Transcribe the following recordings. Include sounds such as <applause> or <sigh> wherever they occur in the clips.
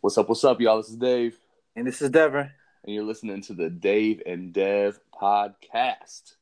What's up? What's up, y'all? This is Dave, And this is Devin. and you're listening to the Dave and Dev podcast.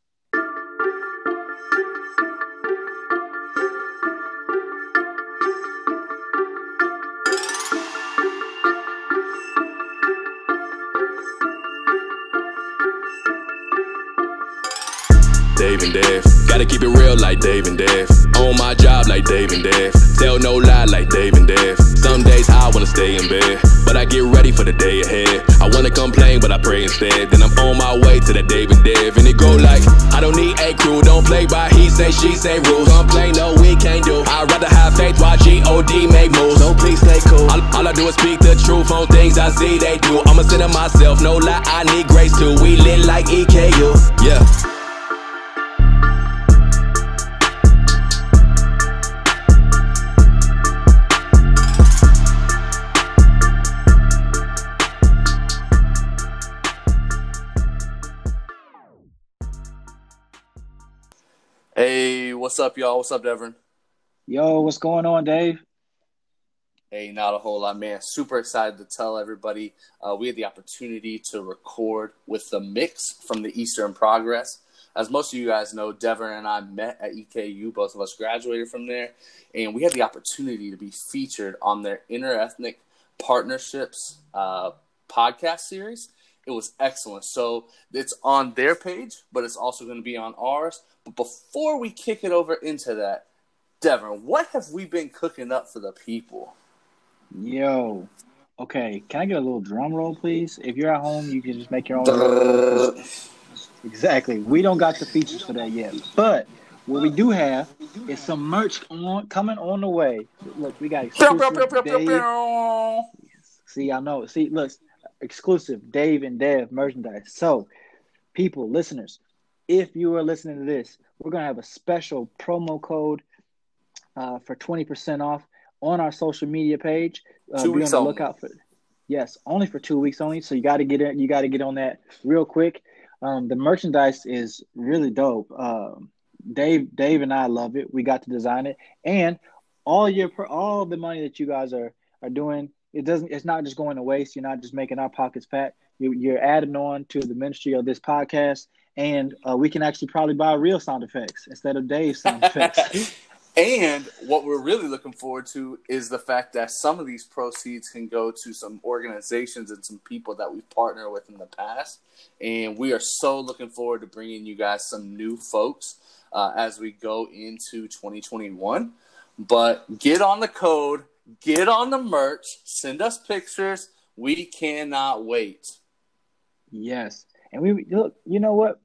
Dave and Dev. Gotta keep it real like Dave and Dev. On my job like Dave and Dev. Tell no lie like Dave and Dev. Some days I wanna stay in bed, but I get ready for the day ahead. I wanna complain, but I pray instead. Then I'm on my way to the Dave and Dev. And it go like, I don't need a crew, don't play by he say, she say rules. Complain, no, we can't do. I'd rather have faith while G-O-D make moves. So please stay cool. All, all I do is speak the truth on things I see they do. I'ma sit in myself, no lie, I need grace too. We lit like EKU, yeah. Hey, what's up, y'all? What's up, Devin? Yo, what's going on, Dave? Hey, not a whole lot, man. Super excited to tell everybody uh, we had the opportunity to record with the mix from the Eastern Progress. As most of you guys know, Devin and I met at EKU. Both of us graduated from there, and we had the opportunity to be featured on their interethnic partnerships uh, podcast series. It was excellent. So it's on their page, but it's also going to be on ours. But before we kick it over into that, Devin, what have we been cooking up for the people? Yo. Okay, can I get a little drum roll, please? If you're at home, you can just make your own. Exactly. We don't got the features for that yet. But what we do have is some merch on coming on the way. Look, we got exclusive Dave. See, I know. See, look, exclusive Dave and Dev merchandise. So, people, listeners, if you are listening to this, we're gonna have a special promo code uh, for twenty percent off on our social media page. Uh, Two be weeks on the lookout for. Yes, only for two weeks only. So you got to get it. You got to get on that real quick. Um, the merchandise is really dope. Um, Dave, Dave, and I love it. We got to design it, and all your all the money that you guys are are doing, it doesn't. It's not just going to waste. You're not just making our pockets fat. You, you're adding on to the ministry of this podcast, and uh, we can actually probably buy real sound effects instead of Dave's sound <laughs> effects. and what we're really looking forward to is the fact that some of these proceeds can go to some organizations and some people that we've partnered with in the past. And we are so looking forward to bringing you guys some new folks uh, as we go into 2021. But get on the code, get on the merch, send us pictures. We cannot wait. Yes, and we look. You know what?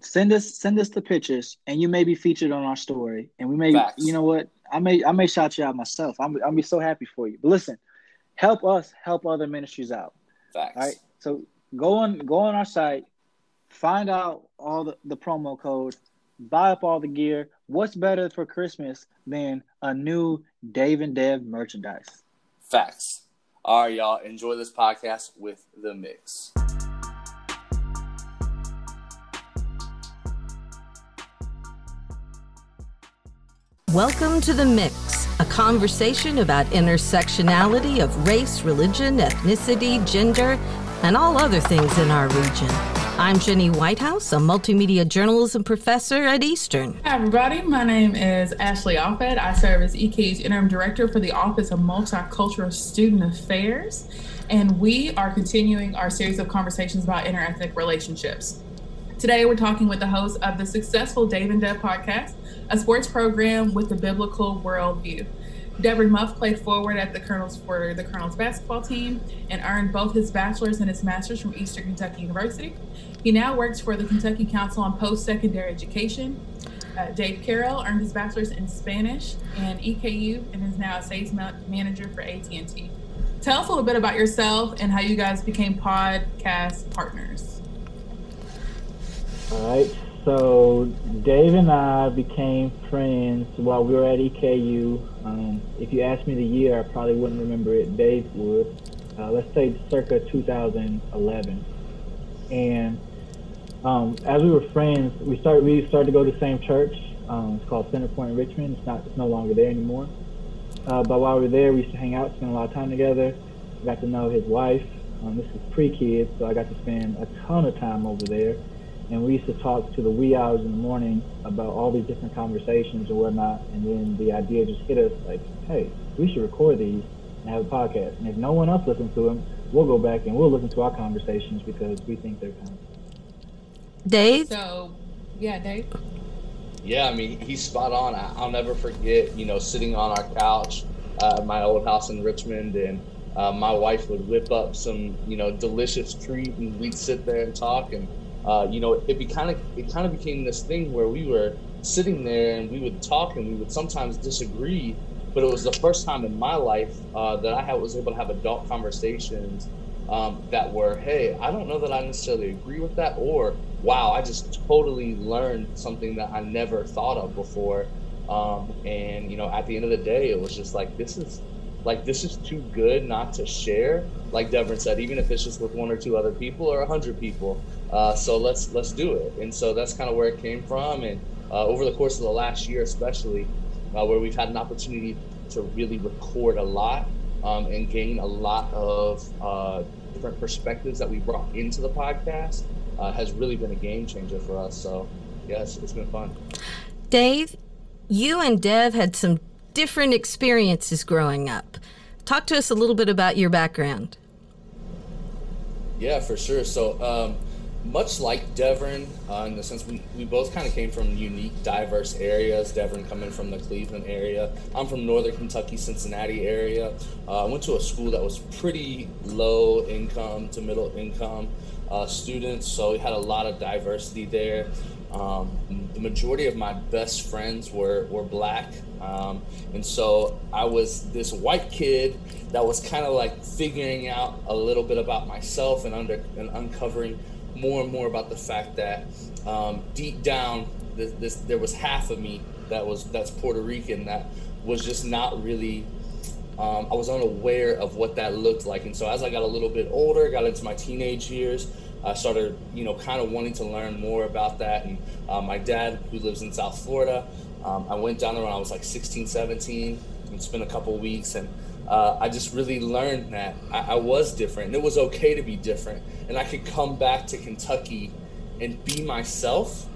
Send us send us the pictures, and you may be featured on our story. And we may, Facts. you know what? I may I may shout you out myself. I'm I'm be so happy for you. But listen, help us help other ministries out. Facts. All right. So go on go on our site, find out all the, the promo code, buy up all the gear. What's better for Christmas than a new Dave and Dev merchandise? Facts. All right, y'all. Enjoy this podcast with the mix. Welcome to The Mix, a conversation about intersectionality of race, religion, ethnicity, gender, and all other things in our region. I'm Jenny Whitehouse, a multimedia journalism professor at Eastern. Hi, everybody. My name is Ashley Offed. I serve as EK's interim director for the Office of Multicultural Student Affairs. And we are continuing our series of conversations about interethnic relationships. Today, we're talking with the host of the successful Dave and Dev podcast, a sports program with a biblical worldview. Devin Muff played forward at the Colonels for the Colonels basketball team and earned both his bachelor's and his master's from Eastern Kentucky University. He now works for the Kentucky Council on Post-Secondary Education. Uh, Dave Carroll earned his bachelor's in Spanish and EKU and is now a sales ma- manager for AT&T. Tell us a little bit about yourself and how you guys became podcast partners. All right. So Dave and I became friends while we were at EKU. Um, if you asked me the year, I probably wouldn't remember it. Dave would. Uh, let's say circa 2011. And um, as we were friends, we started we started to go to the same church. Um, it's called Center Point in Richmond. It's not it's no longer there anymore. Uh, but while we were there, we used to hang out, spend a lot of time together. got to know his wife. Um, this is pre-kids, so I got to spend a ton of time over there. And we used to talk to the wee hours in the morning about all these different conversations and whatnot. And then the idea just hit us like, hey, we should record these and have a podcast. And if no one else listens to them, we'll go back and we'll listen to our conversations because we think they're kind of. Dave? So, yeah, Dave. Yeah, I mean, he's spot on. I, I'll never forget, you know, sitting on our couch uh, at my old house in Richmond, and uh, my wife would whip up some, you know, delicious treat, and we'd sit there and talk. And, uh, you know, it be kind of it kind of became this thing where we were sitting there and we would talk, and we would sometimes disagree. But it was the first time in my life uh, that I had, was able to have adult conversations um, that were, hey, I don't know that I necessarily agree with that, or wow, I just totally learned something that I never thought of before. Um, and you know, at the end of the day, it was just like this is like this is too good not to share. Like Devin said, even if it's just with one or two other people or a hundred people. Uh, so let's let's do it. And so that's kind of where it came from. And uh, over the course of the last year, especially, uh, where we've had an opportunity to really record a lot um, and gain a lot of uh, different perspectives that we brought into the podcast uh, has really been a game changer for us. So, yes, it's been fun. Dave, you and Dev had some different experiences growing up. Talk to us a little bit about your background. Yeah, for sure. So, um, much like Devin, uh, in the sense we, we both kind of came from unique, diverse areas. Devin coming from the Cleveland area. I'm from Northern Kentucky, Cincinnati area. Uh, I went to a school that was pretty low income to middle income uh, students, so we had a lot of diversity there. Um, the majority of my best friends were, were black. Um, and so I was this white kid that was kind of like figuring out a little bit about myself and under and uncovering more and more about the fact that um, deep down this, this, there was half of me that was that's Puerto Rican that was just not really um, I was unaware of what that looked like. And so as I got a little bit older got into my teenage years I started you know kind of wanting to learn more about that. And uh, my dad who lives in South Florida um, I went down there when I was like 16 17 and spent a couple weeks and uh, I just really learned that I, I, was different and it was okay to be different. And I could come back to Kentucky and be myself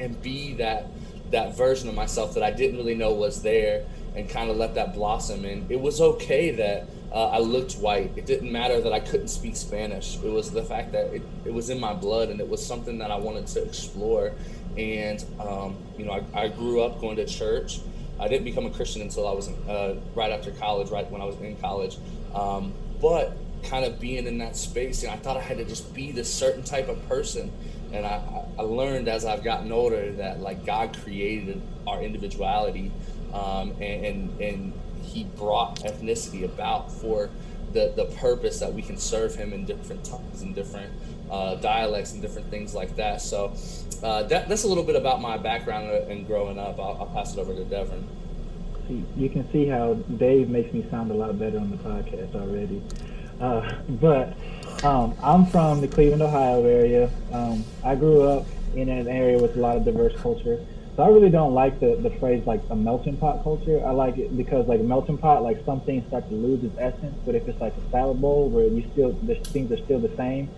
and be that that version of myself that I didn't really know was there and kind of let that blossom. And it was okay that uh, I looked white. It didn't matter that I couldn't speak Spanish. It was the fact that it, it was in my blood and it was something that I wanted to explore. And, um, you know, I, I grew up going to church. I didn't become a Christian until I was uh, right after college, right when I was in college. Um, but kind of being in that space, and I thought I had to just be this certain type of person. And I, I learned as I've gotten older that like God created our individuality, um, and, and and He brought ethnicity about for the the purpose that we can serve Him in different tongues and different uh, dialects and different things like that. So uh, that, that's a little bit about my background and growing up. I'll, I'll pass it over to Devin. You can see how Dave makes me sound a lot better on the podcast already. Uh, <laughs> but um, I'm from the Cleveland, Ohio area. Um, I grew up in an area with a lot of diverse culture. So I really don't like the, the phrase like a melting pot culture. I like it because like a melting pot, like some things start to lose its essence. But if it's like a salad bowl where you still the things are still the same,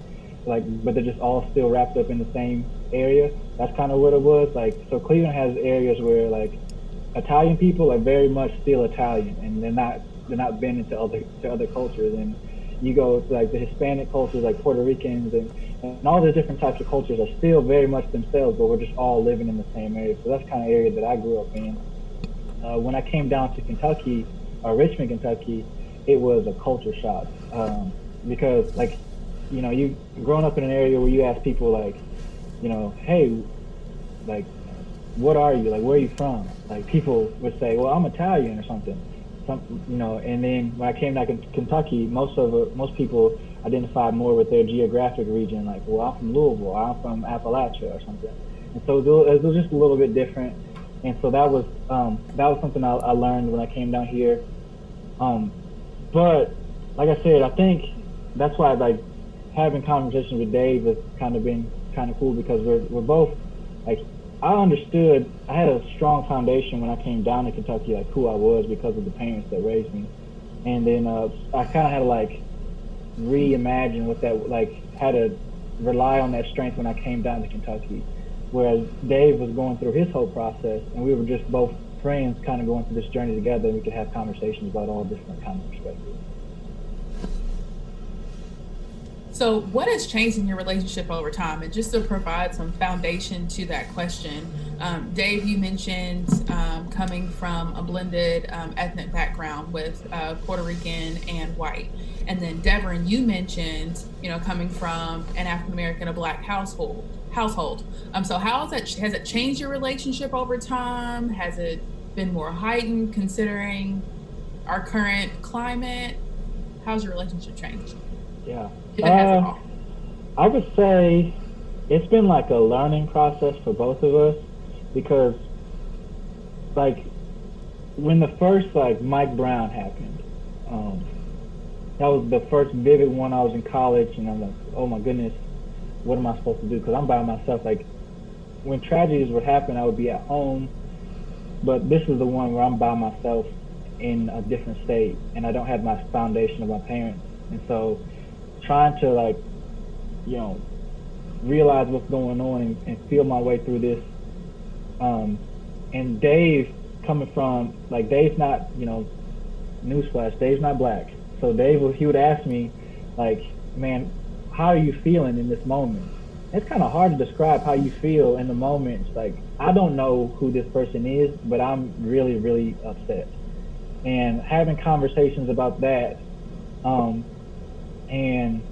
like but they're just all still wrapped up in the same area. That's kind of what it was. Like so, Cleveland has areas where like Italian people are very much still Italian, and they're not they're not bending to other to other cultures. And you go to like the Hispanic cultures, like Puerto Ricans, and, and all the different types of cultures are still very much themselves, but we're just all living in the same area. So that's kind of area that I grew up in. Uh, when I came down to Kentucky, or Richmond, Kentucky, it was a culture shock um, because like you know, you growing up in an area where you ask people like, you know, hey, like, what are you? Like, where are you from? Like, people would say, well, I'm Italian or something. Some, you know, and then when I came back in Kentucky, most of most people identified more with their geographic region. Like, well, I'm from Louisville, I'm from Appalachia or something. And so it was just a little bit different. And so that was um, that was something I, I learned when I came down here. Um, but like I said, I think that's why like having conversations with Dave has kind of been kind of cool because we're we're both like I understood I had a strong foundation when I came down to Kentucky like who I was because of the parents that raised me, and then uh, I kind of had to like reimagine what that like how to rely on that strength when I came down to Kentucky. Whereas Dave was going through his whole process, and we were just both friends, kind of going through this journey together. And we could have conversations about all different kinds of perspectives. So, what has changed in your relationship over time? And just to provide some foundation to that question, um, Dave, you mentioned um, coming from a blended um, ethnic background with uh, Puerto Rican and white. And then Devin, you mentioned, you know, coming from an African American, a black household. Household. Um, so how has that has it changed your relationship over time? Has it been more heightened considering our current climate? How's your relationship changed? Yeah. Uh, I would say it's been like a learning process for both of us because, like, when the first like Mike Brown happened, um, that was the first vivid one. I was in college, and I'm like, oh my goodness, what am I supposed to do? Because I'm by myself. Like, when tragedies would happen, I would be at home, but this is the one where I'm by myself in a different state, and I don't have my foundation of my parents, and so trying to like, you know, realize what's going on and, and feel my way through this. Um, and Dave coming from like Dave's not, you know, newsflash, Dave's not black. So Dave, he would ask me, like, man, how are you feeling in this moment? It's kind of hard to describe how you feel in the moment. Like, I don't know who this person is, but I'm really, really upset. And having conversations about that, um, and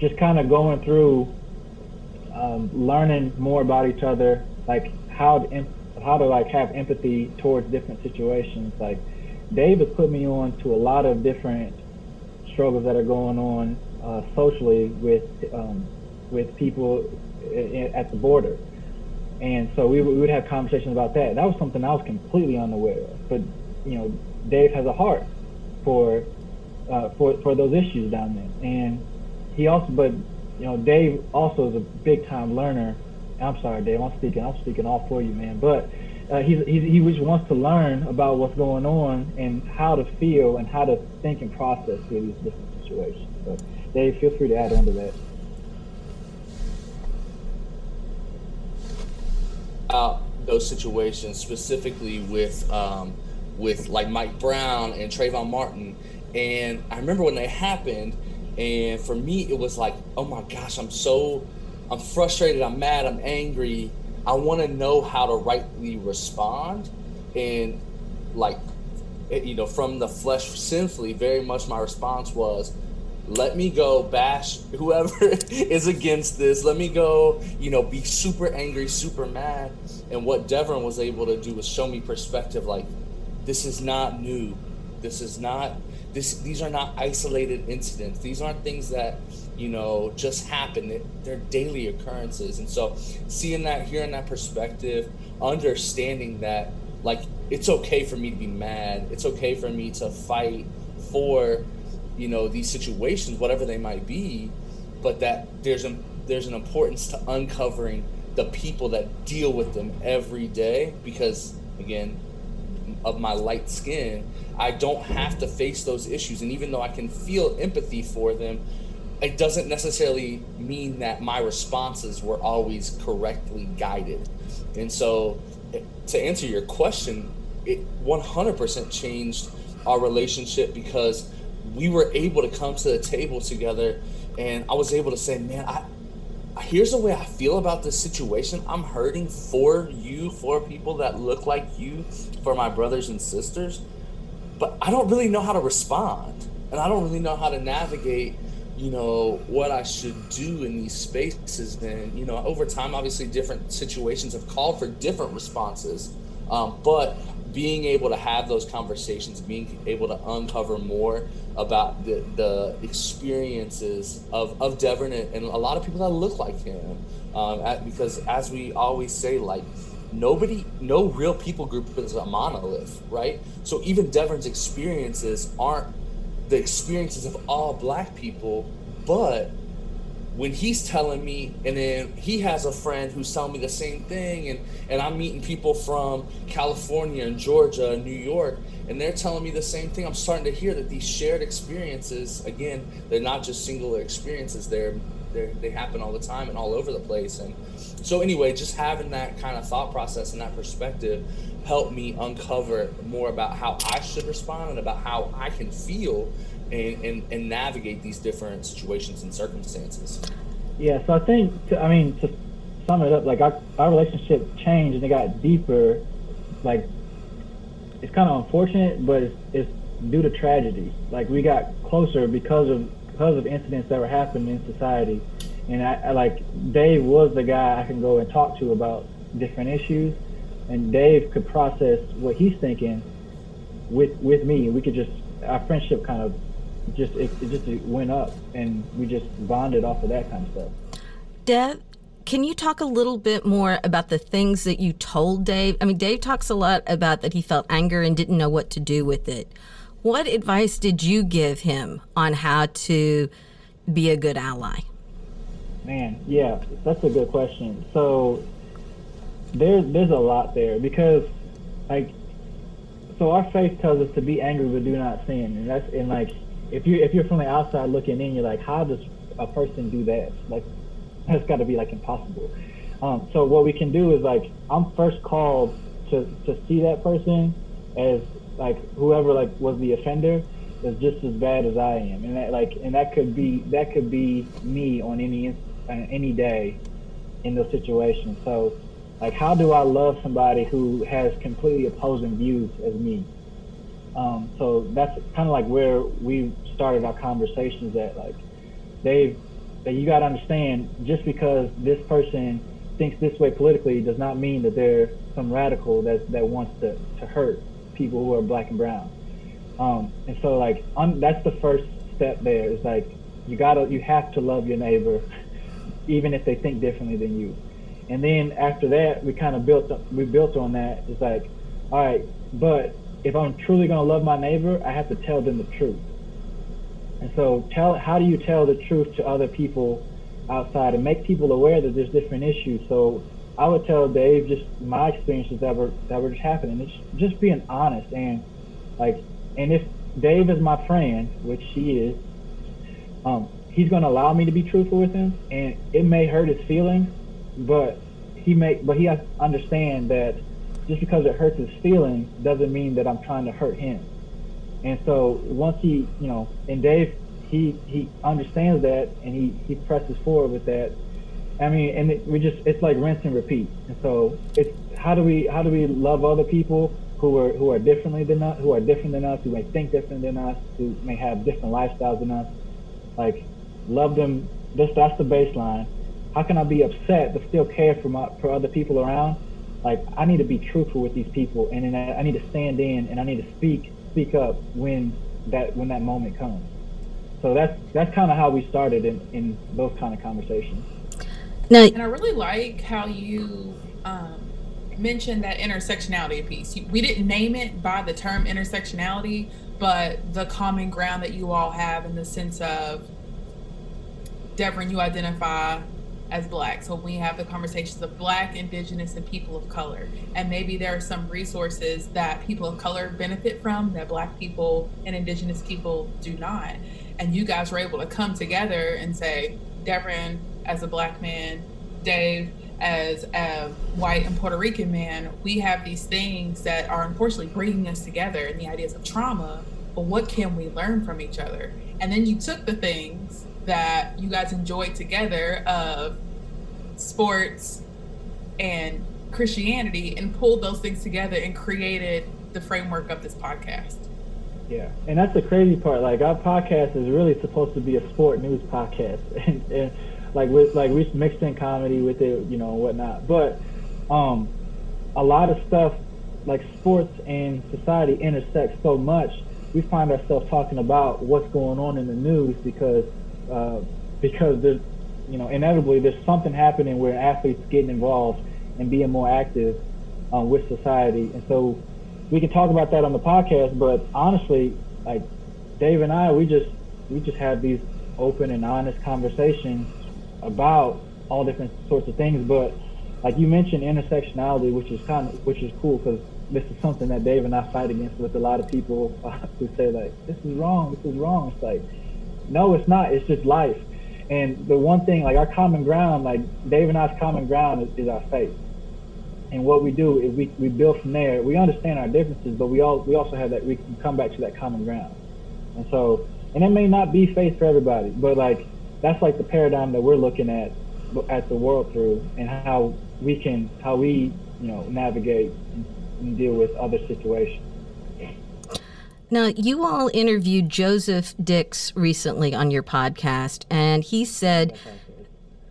just kind of going through um, learning more about each other, like how to how to like have empathy towards different situations. Like Dave has put me on to a lot of different struggles that are going on uh, socially with um, with people at the border, and so we, we would have conversations about that. That was something I was completely unaware of. But you know, Dave has a heart for uh, for for those issues down there. And he also, but you know, Dave also is a big time learner. I'm sorry, Dave. I'm speaking. I'm speaking all for you, man. But uh, he's, he's, he just wants to learn about what's going on and how to feel and how to think and process through these different situations. So, Dave, feel free to add on to that. Those situations, specifically with um, with like Mike Brown and Trayvon Martin, and I remember when they happened, and for me, it was like, oh my gosh, I'm so, I'm frustrated, I'm mad, I'm angry. I want to know how to rightly respond. And like, you know, from the flesh sinfully, very much my response was, let me go bash whoever <laughs> is against this. Let me go, you know, be super angry, super mad. And what Devin was able to do was show me perspective like, this is not new. This is not this, these are not isolated incidents. These aren't things that you know just happen. They're daily occurrences. And so, seeing that, hearing that perspective, understanding that like it's okay for me to be mad. It's okay for me to fight for you know these situations, whatever they might be, but that there's a there's an importance to uncovering the people that deal with them every day because again of my light skin I don't have to face those issues. And even though I can feel empathy for them, it doesn't necessarily mean that my responses were always correctly guided. And so, eh, to answer your question, it 100% changed our relationship because we were able to come to the table together and I was able to say, man, I, here's the way I feel about this situation. I'm hurting for you, for people that look like you, for my brothers and sisters but I don't really know how to respond, and I don't really know how to navigate, you know, what I should do in these spaces. And you know, over time, obviously, different situations have called for different responses, um, but being able to have those conversations, being able to uncover more about the, the experiences of, of Devin and, and a lot of people that look like him. Um, at, because as we always say, like nobody, no real people group is a monolith, right? So even Devin's experiences aren't the experiences of all black people, but when he's telling me and then he has a friend who's telling me the same thing and and i'm meeting people from california and georgia and new york and they're telling me the same thing i'm starting to hear that these shared experiences again they're not just singular experiences they're, they're they happen all the time and all over the place and so anyway just having that kind of thought process and that perspective helped me uncover more about how i should respond and about how i can feel and, and, and navigate these different situations and circumstances. Yeah, so I think, to, I mean, to sum it up, like our, our relationship changed and it got deeper. Like, it's kind of unfortunate, but it's, it's due to tragedy. Like, we got closer because of because of incidents that were happening in society. And I, I like Dave was the guy I can go and talk to about different issues, and Dave could process what he's thinking with with me. We could just our friendship kind of just it, it just it went up, and we just bonded off of that kind of stuff. Dev, can you talk a little bit more about the things that you told Dave? I mean, Dave talks a lot about that he felt anger and didn't know what to do with it. What advice did you give him on how to be a good ally? Man, yeah, that's a good question. So there's there's a lot there because like so our faith tells us to be angry but do not sin, and that's and like if you if you're from the outside looking in, you're like, how does a person do that? Like, that's got to be like impossible. Um, so what we can do is like, I'm first called to to see that person as like whoever like was the offender is just as bad as I am, and that like and that could be that could be me on any uh, any day in those situations. So like, how do I love somebody who has completely opposing views as me? Um, so that's kind of like where we started our conversations at. Like, Dave, that you got to understand, just because this person thinks this way politically does not mean that they're some radical that that wants to to hurt people who are black and brown. Um, and so, like, un, that's the first step. There is like, you gotta, you have to love your neighbor, <laughs> even if they think differently than you. And then after that, we kind of built we built on that. It's like, all right, but if I'm truly going to love my neighbor, I have to tell them the truth. And so, tell how do you tell the truth to other people outside and make people aware that there's different issues? So, I would tell Dave just my experiences that were that were just happening. It's just being honest and like, and if Dave is my friend, which he is, um, he's going to allow me to be truthful with him, and it may hurt his feelings, but he may, but he has to understand that just because it hurts his feelings doesn't mean that I'm trying to hurt him. And so once he, you know, and Dave, he he understands that and he he presses forward with that. I mean, and it, we just it's like rinse and repeat. And so it's how do we how do we love other people who are who are differently than us, who are different than us, who may think different than us, who may have different lifestyles than us. Like love them. This that's the baseline. How can I be upset but still care for my for other people around? Like I need to be truthful with these people, and then I need to stand in and I need to speak speak up when that when that moment comes. So that's that's kind of how we started in, in those kind of conversations. Now, and I really like how you um, mentioned that intersectionality piece. We didn't name it by the term intersectionality, but the common ground that you all have in the sense of Devin, you identify as black. So we have the conversations of black, indigenous, and people of color. And maybe there are some resources that people of color benefit from that black people and indigenous people do not. And you guys were able to come together and say, Devin, as a black man, Dave, as a white and Puerto Rican man, we have these things that are unfortunately bringing us together and the ideas of trauma. But what can we learn from each other? And then you took the things that you guys enjoyed together of sports and Christianity and pulled those things together and created the framework of this podcast. Yeah, and that's the crazy part. Like our podcast is really supposed to be a sport news podcast, <laughs> and, and like with like we mixed in comedy with it, you know, whatnot. But um, a lot of stuff like sports and society intersect so much. We find ourselves talking about what's going on in the news because uh, because there's, you know, inevitably there's something happening where athletes getting involved and being more active uh, with society. And so we can talk about that on the podcast, but honestly, like Dave and I, we just we just have these open and honest conversations about all different sorts of things. But like you mentioned, intersectionality, which is kind of which is cool because this is something that Dave and I fight against with a lot of people uh, <laughs> who say like, "This is wrong. This is wrong." It's like, no, it's not. It's just life. And the one thing, like our common ground, like Dave and I's common ground is, is our faith. And what we do is we, we build from there. We understand our differences, but we all we also have that we can come back to that common ground. And so, and it may not be faith for everybody, but like that's like the paradigm that we're looking at at the world through, and how we can how we you know navigate and deal with other situations. Now, you all interviewed Joseph Dix recently on your podcast, and he said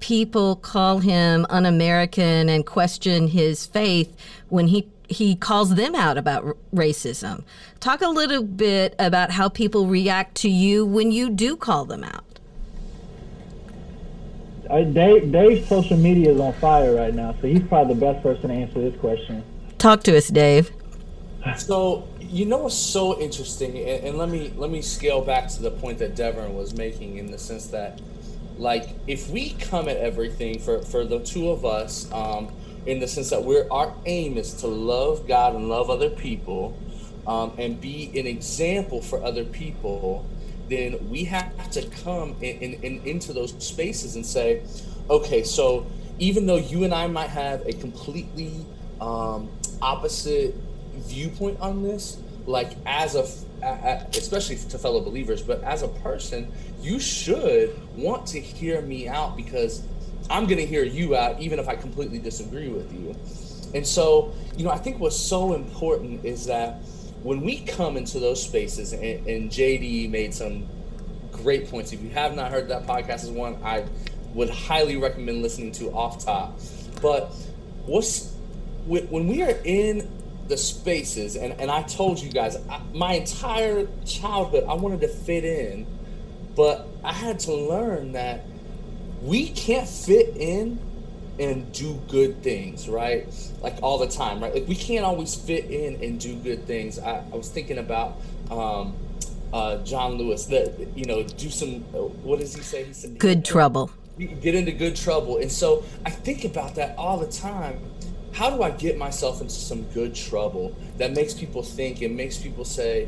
people call him un American and question his faith when he he calls them out about r- racism. Talk a little bit about how people react to you when you do call them out. Uh, Dave, Dave's social media is on fire right now, so he's probably the best person to answer this question. Talk to us, Dave. So you know what's so interesting, and, and let me let me scale back to the point that Devin was making in the sense that, like, if we come at everything for for the two of us, um, in the sense that we're our aim is to love God and love other people, um, and be an example for other people, then we have to come in, in, in, into those spaces and say, okay, so even though you and I might have a completely um, opposite viewpoint on this, like as a, especially to fellow believers, but as a person, you should want to hear me out because I'm going to hear you out, even if I completely disagree with you. And so, you know, I think what's so important is that when we come into those spaces, and, and JD made some great points. If you have not heard that podcast, is one I would highly recommend listening to off top. But what's when we are in the spaces, and, and I told you guys, I, my entire childhood, I wanted to fit in, but I had to learn that we can't fit in and do good things, right? Like all the time, right? Like we can't always fit in and do good things. I, I was thinking about um, uh, John Lewis that you know do some. What does he say? He said good trouble. Get into good trouble, and so I think about that all the time how do I get myself into some good trouble that makes people think and makes people say,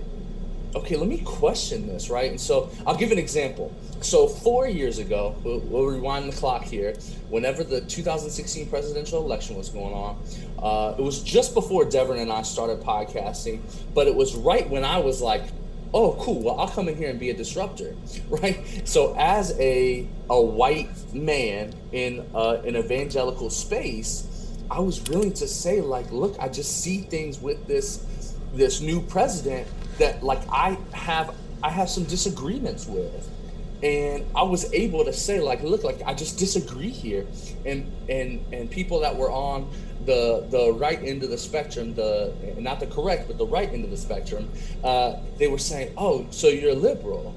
okay, let me question this, right? And so I'll give an example. So four years ago, we'll, we'll rewind the clock here. Whenever the 2016 presidential election was going on, uh, it was just before Devin and I started podcasting, but it was right when I was like, oh, cool. Well, I'll come in here and be a disruptor, <laughs> right? So as a a white man in uh, an evangelical space I was willing to say like, look, I just see things with this this new president that like I have I have some disagreements with. And I was able to say like, look, like I just disagree here. And and and people that were on the the right end of the spectrum, the not the correct, but the right end of the spectrum, uh, they were saying, "Oh, so you're liberal."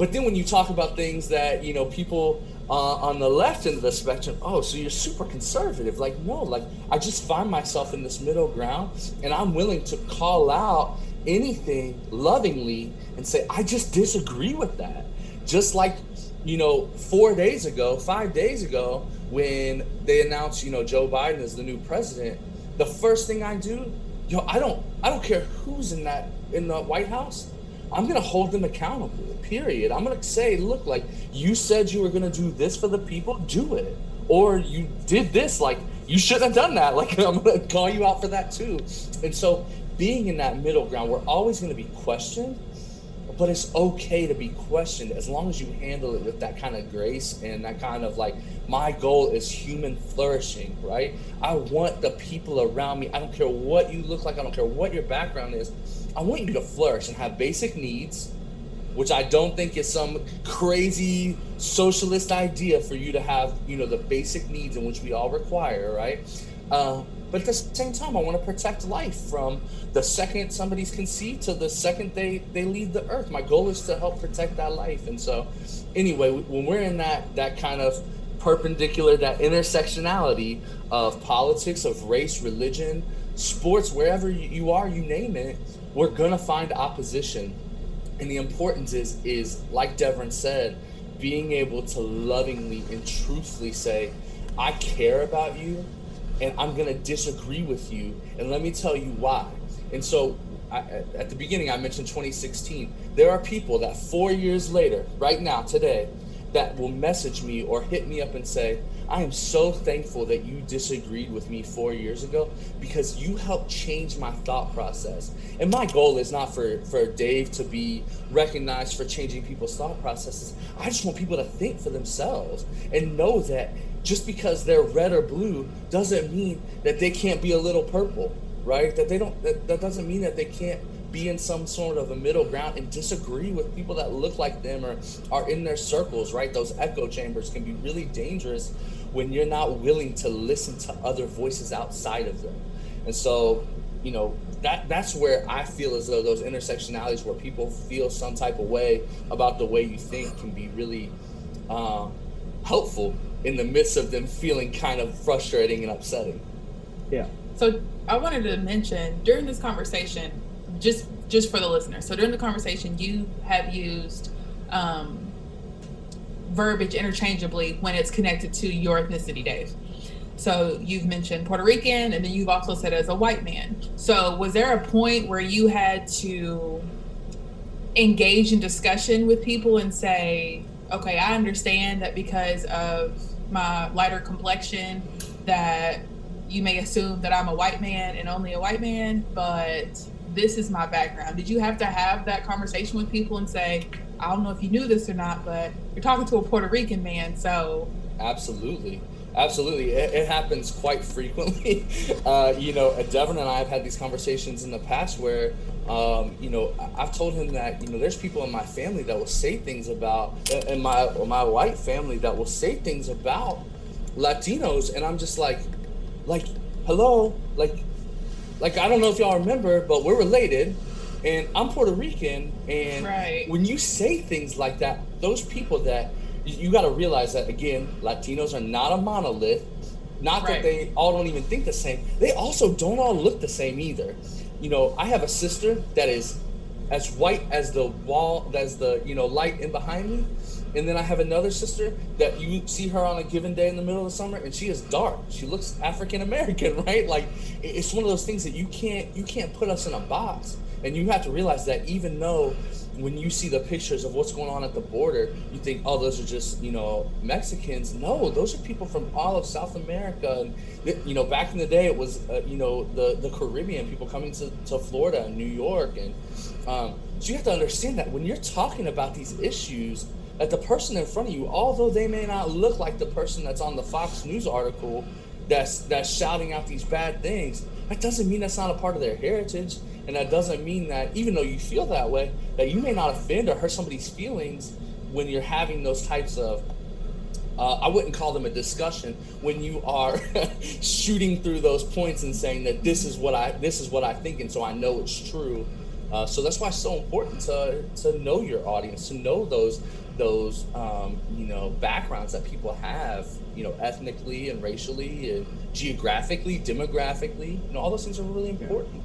But then when you talk about things that you know people uh, on the left end of the spectrum, oh, so you're super conservative. Like, no, like I just find myself in this middle ground and I'm willing to call out anything lovingly and say, I just disagree with that. Just like, you know, four days ago, five days ago, when they announced, you know, Joe Biden is the new president, the first thing I do, yo, I don't I don't care who's in that in the White House. I'm gonna hold them accountable period. I'm gonna say, look, like you said you were gonna do this for the people, do it. Or you did this, like you shouldn't have done that. <laughs> Like I'm gonna call you out for that too. And so being in that middle ground, we're always gonna be questioned, but it's okay to be questioned as long as you handle it with that kind of grace and that kind of like my goal is human flourishing, right? I want the people around me. I don't care what you look like, I don't care what your background is. I want you to flourish and have basic needs which I don't think is some crazy socialist idea for you to have, you know, the basic needs in which we all require, right? Uh, but at the same time, I want to protect life from the second somebody's conceived to the second they they leave the earth. My goal is to help protect that life, and so anyway, when we're in that that kind of perpendicular, that intersectionality of politics, of race, religion, sports, wherever you are, you name it, we're gonna find opposition and the importance is is like Devin said, being able to lovingly and truthfully say, I care about you and I'm to disagree with you. And let me tell you why. And so I, at the beginning, I mentioned 2016. There are people that four years later, right now, today, that will message me or hit me up and say, I am so thankful that you disagreed with me four years ago because you helped change my thought process. And my goal is not for, for Dave to be recognized for changing people's thought processes. I just want people to think for themselves and know that just because they're red or blue doesn't mean that they can't be a little purple, right? That they don't, that, that doesn't mean that they can't be in some sort of a middle ground and disagree with people that look like them or are in their circles, right? Those echo chambers can be really dangerous when you're not willing to listen to other voices outside of them. And so, you know, that that's where I feel as though those intersectionalities where people feel some type of way about the way you think can be really um, helpful in the midst of them feeling kind of frustrating and upsetting. Yeah. So I wanted to mention during this conversation, just just for the listener. So during the conversation, you have used um, verbiage interchangeably when it's connected to your ethnicity, Dave. So you've mentioned Puerto Rican, and then you've also said as a white man. So was there a point where you had to engage in discussion with people and say, okay, I understand that because of my lighter complexion, that you may assume that I'm a white man and only a white man, but this is my background. Did you have to have that conversation with people and say, I don't know if you knew this or not, but you're talking to a Puerto Rican man, so. Absolutely. Absolutely. It, it happens quite frequently. <laughs> Uh, you know, Devin and I have had these conversations in the past where, um, you know, I've told him that, you know, there's people in my family that will say things about, in my, my white family that will say things about Latinos. And I'm just like, like, hello, like, like, I don't know if y'all remember, but we're related and I'm Puerto Rican, and right. when you say things like that, those people that you got to realize that again, Latinos are not a monolith. Not right. that they all don't even think the same. They also don't all look the same either. You know, I have a sister that is as white as the wall, as the you know light in behind me, and then I have another sister that you see her on a given day in the middle of the summer, and she is dark. She looks African American, <laughs> right? Like it's one of those things that you can't you can't put us in a box. And you have to realize that even though when you see the pictures of what's going on at the border, you think, oh, those are just, you know, Mexicans. No, those are people from all of South America. And, you know, back in the day, it was, uh, you know, the, the Caribbean, people coming to, to Florida and New York. And um, so you have to understand that when you're talking about these issues, that the person in front of you, although they may not look like the person that's on the Fox News article that's, that's shouting out these bad things, that doesn't mean that's not a part of their heritage. And that doesn't mean that even though you feel that way, that you may not offend or hurt somebody's feelings when you're having those types of uh, I wouldn't call them a discussion when you are <laughs> shooting through those points and saying that this is what I this is what I think and so I know it's true. Uh, so that's why it's so important to to know your audience, to know those those um, you know backgrounds that people have, you know, ethnically and racially and geographically, demographically. You know, all those things are really important.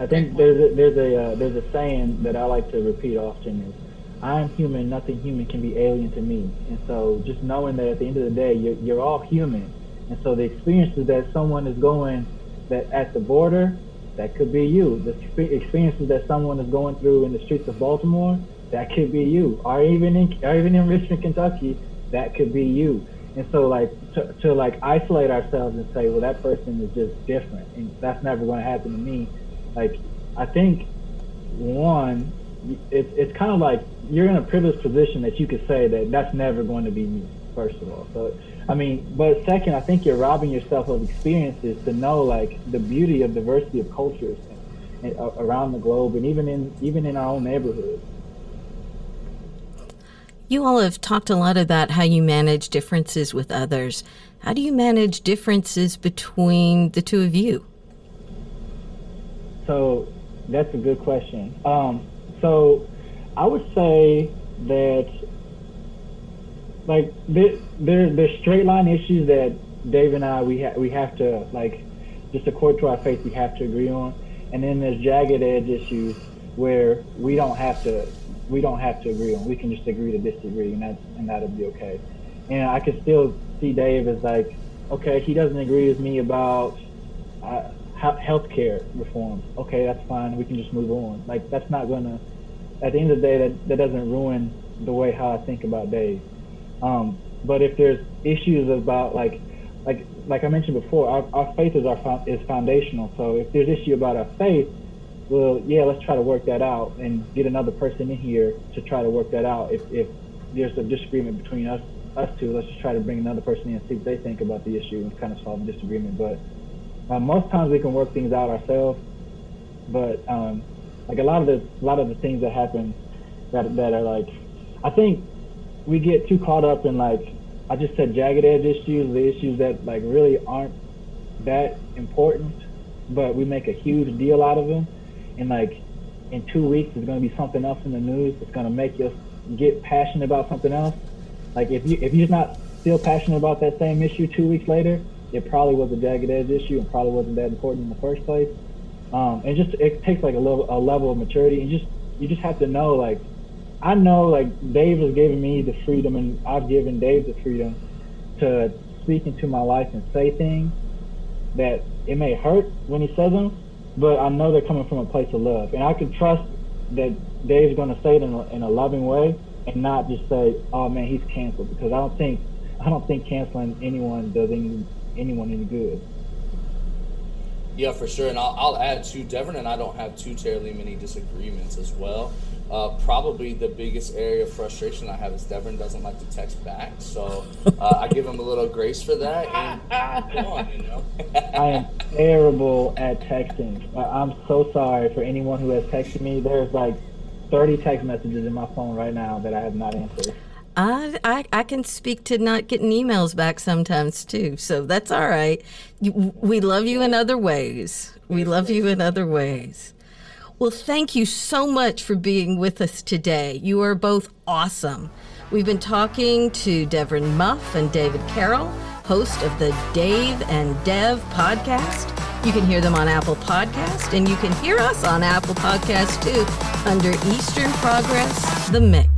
I think there's a, there's a uh, there's a saying that I like to repeat often is, "I'm human. Nothing human can be alien to me." And so, just knowing that at the end of the day, you're you're all human, and so the experiences that someone is going that at the border, that could be you. The experiences that someone is going through in the streets of Baltimore, that could be you. Or even in or even in <laughs> Richmond, Kentucky, that could be you. And so, like to, to like isolate ourselves and say, well, that person is just different, and that's never going to happen to me like I think one, it's it's kind of like you're in a privileged position that you could say that that's never going to be me. First of all, so I mean, but second, I think you're robbing yourself of experiences to know like the beauty of diversity of cultures and, and, uh, around the globe, and even in even in our own neighborhood. You all have talked a lot about how you manage differences with others. How do you manage differences between the two of you? So that's a good question. Um, so I would say that like there, there there's straight line issues that Dave and I we have we have to like just according to our faith we have to agree on, and then there's jagged edge issues where we don't have to we don't have to agree on. We can just agree to disagree, and that and that'll be okay. And I can still see Dave as like, okay, he doesn't agree with me about uh, healthcare reform. Okay, that's fine. We can just move on. Like that's not gonna. At the end of the day, that that doesn't ruin the way how I think about Dave. Um, but if there's issues about like, like like I mentioned before, our, our faith is our is foundational. So if there's issue about our faith, well, yeah, let's try to work that out and get another person in here to try to work that out. If if there's a disagreement between us us two, let's just try to bring another person in and see what they think about the issue and kind of solve the disagreement. But uh, most times we can work things out ourselves. But um, like a lot of the a lot of the things that happen that that are like, I think we get too caught up in like I just said jagged edge issues, the issues that like really aren't that important, but we make a huge deal out of them. And like in two weeks, there's going to be something else in the news that's going to make you get passionate about something else. Like if you if you're not still passionate about that same issue two weeks later, it probably was a jagged edge issue and probably wasn't that important in the first place. Um, and just it takes like a level a level of maturity and just you just have to know like I know like Dave has given me the freedom and I've given Dave the freedom to speak into my life and say things that it may hurt when he says them, but I know they're coming from a place of love. And I can trust that Dave's going to say it in a, in a loving way and not just say, "Oh man, he's canceled," because I don't think I don't think canceling anyone does any, anyone any good. Yeah, for sure. And I'll, I'll add to Devin and I don't have too terribly many disagreements as well. Uh, probably the biggest area of frustration I have is Devin doesn't like to text back, so uh, I give him a little grace for that. And on, you know. <laughs> I am terrible at texting. I'm so sorry for anyone who has texted me. There's like 30 text messages in my phone right now that I have not answered. I, I, I can speak to not getting emails back sometimes too, so that's all right. You, we love you in other ways. We love you in other ways. Well, thank you so much for being with us today. You are both awesome. We've been talking to Devin Muff and David Carroll, host of the Dave and Dev podcast. You can hear them on Apple Podcast, and you can hear us on Apple Podcast too under Eastern Progress, The Mix.